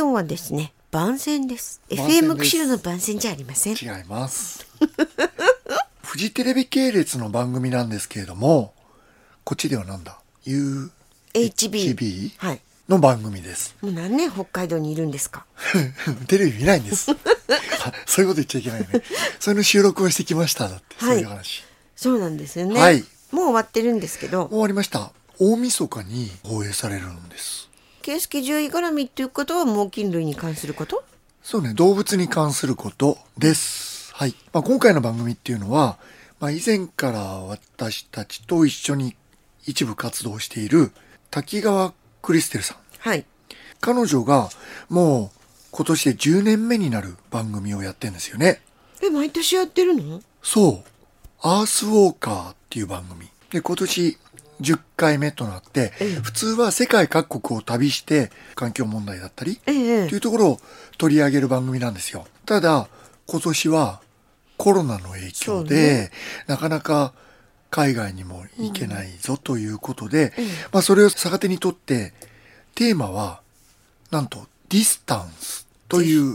今日はですね番宣です FM 釧路の番宣じゃありません違います。フジテレビ系列の番組なんですけれども、こっちではなんだ ?UHB HB はいの番組です。もう何年北海道にいるんですか？テレビ見ないんです。あ そういうこと言っちゃいけないね。それの収録をしてきました。だって、はいそういう話。そうなんですよね、はいもう終わってるんですけど終わりました。大晦日に放映されるんです。圭介獣医絡みっていうことは猛禽類に関すること？そうね、動物に関することです。はい。まあ、今回の番組っていうのは、まあ、以前から私たちと一緒に一部活動している滝川クリステルさん。はい彼女がもう今年で10年目になる番組をやってんですよね。え毎年やってるの？そう。アースウォーカーっていう番組。で、今年10回目となって、ええ。普通は世界各国を旅して環境問題だったり、ええというところを取り上げる番組なんですよ。ただ、今年はコロナの影響で、ね。なかなか海外にも行けないぞということで、うん。まあそれを逆手にとって、テーマは、なんとディスタンスという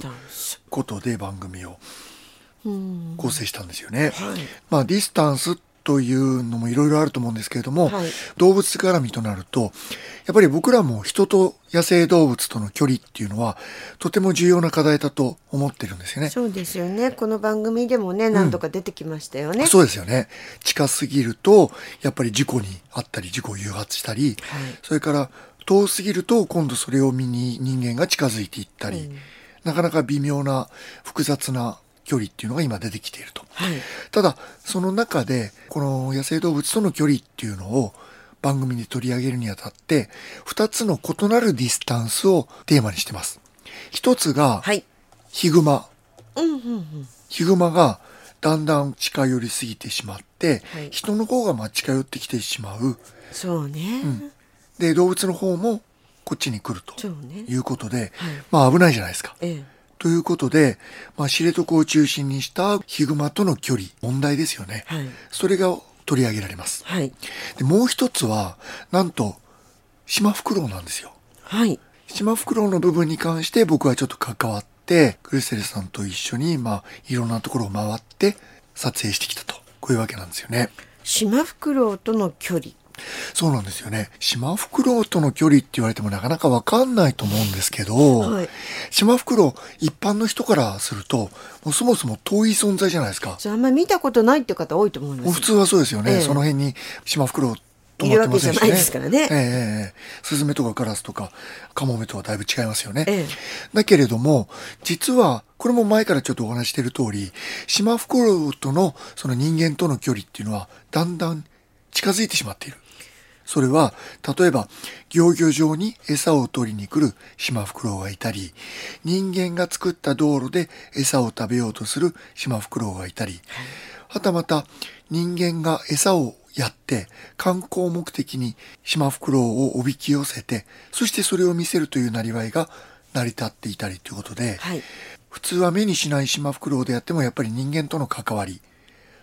ことで番組をうん。構成したんですよね。はい。まあディスタンスというのもいろいろあると思うんですけれども、はい。動物絡みとなると、やっぱり僕らも人と野生動物との距離っていうのはとても重要な課題だと思ってるんですよね。そうですよね。この番組でもね何度か出てきましたよね、そうですよね。近すぎると、やっぱり事故にあったり、事故を誘発したり、はい。それから遠すぎると今度それを見に人間が近づいていったり、うん。なかなか微妙な複雑な距離っていうのが今出てきていると。はい。ただその中でこの野生動物との距離っていうのを番組で取り上げるにあたって2つの異なるディスタンスをテーマにしてます。一つがはい。ヒグマ。うんうんうん。ヒグマがだんだん近寄りすぎてしまって、はい。人の方がまあ近寄ってきてしまう。そうね、で動物の方もこっちに来るということで、はい。まあ危ないじゃないですか。ええということで、まあ、知床を中心にしたヒグマとの距離問題ですよね、はい。それが取り上げられます。はい。でもう一つはなんとシマフクロウなんですよ。はい。シマフクロウの部分に関して僕はちょっと関わってクリステルさんと一緒にまあいろんなところを回って撮影してきたと。こういうわけなんですよね。シマフクロウとの距離そうなんですよね。シマフクロウとの距離って言われてもなかなかわかんないと思うんですけど、はい。シマフクロウ一般の人からするともうそもそも遠い存在じゃないですか。あんまり見たことないっていう方多いと思います。もう普通はそうですよね、ええ。その辺にシマフクロウ止まってませんしね。いるわけじゃないですからね。ええスズメとかカラスとかカモメとはだいぶ違いますよね、ええ。だけれども実はこれも前からちょっとお話ししている通りシマフクロウとのその人間との距離っていうのはだんだん近づいてしまっているそれは例えば漁業場に餌を取りに来るシマフクロウがいたり人間が作った道路で餌を食べようとするシマフクロウがいたり、はたまた人間が餌をやって観光目的にシマフクロウをおびき寄せてそしてそれを見せるというなりわいが成り立っていたりということで、はい。普通は目にしないシマフクロウであってもやっぱり人間との関わり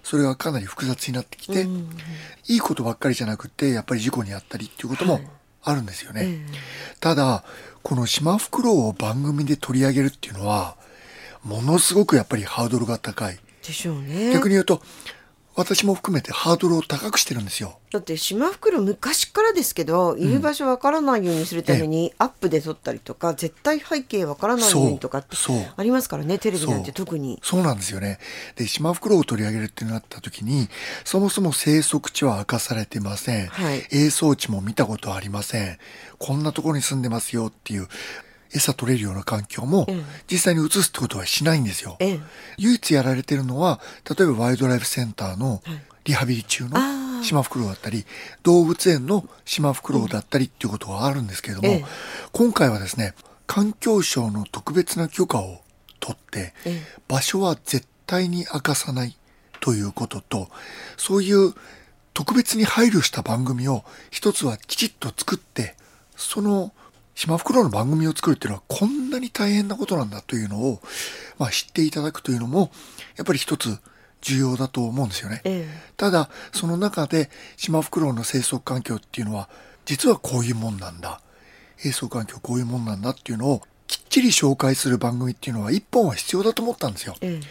それがかなり複雑になってきて、うんいいことばっかりじゃなくてやっぱり事故にあったりっていうこともはい。あるんですよね、ええ。ただこのシマフクロウを番組で取り上げるっていうのはものすごくやっぱりハードルが高い。でしょうね。逆に言うと私も含めてハードルを高くしてるんですよ。だってシマフクロウ昔からですけどいる場所わからないようにするためにアップで撮ったりとか絶対背景わからないようにとかってありますからねテレビなんて特に。そうなんですよね。で、シマフクロウを取り上げるってなった時に、そもそも生息地は明かされてません。はい。営草地も見たことありません。こんなところに住んでますよっていう、餌取れるような環境もええ。実際に移すってことはしないんですよ。ええ。唯一やられてるのは、例えばワイルドライフセンターのはい。リハビリ中のシマフクロウだったり、動物園のシマフクロウだったりっていうことがあるんですけれども、ええ。今回はですね、環境省の特別な許可を取って、ええ。場所は絶対に明かさないということと、そういう特別に配慮した番組を一つはきちっと作って、その島袋の番組を作るっていうのはこんなに大変なことなんだというのを、まあ、知っていただくというのも、やっぱり一つ重要だと思うんですよね。ええただ、その中で、シマフクロウの生息環境っていうのは、実はこういうもんなんだ。営巣環境こういうもんなんだっていうのをきっちり紹介する番組っていうのは一本は必要だと思ったんですよ。ええ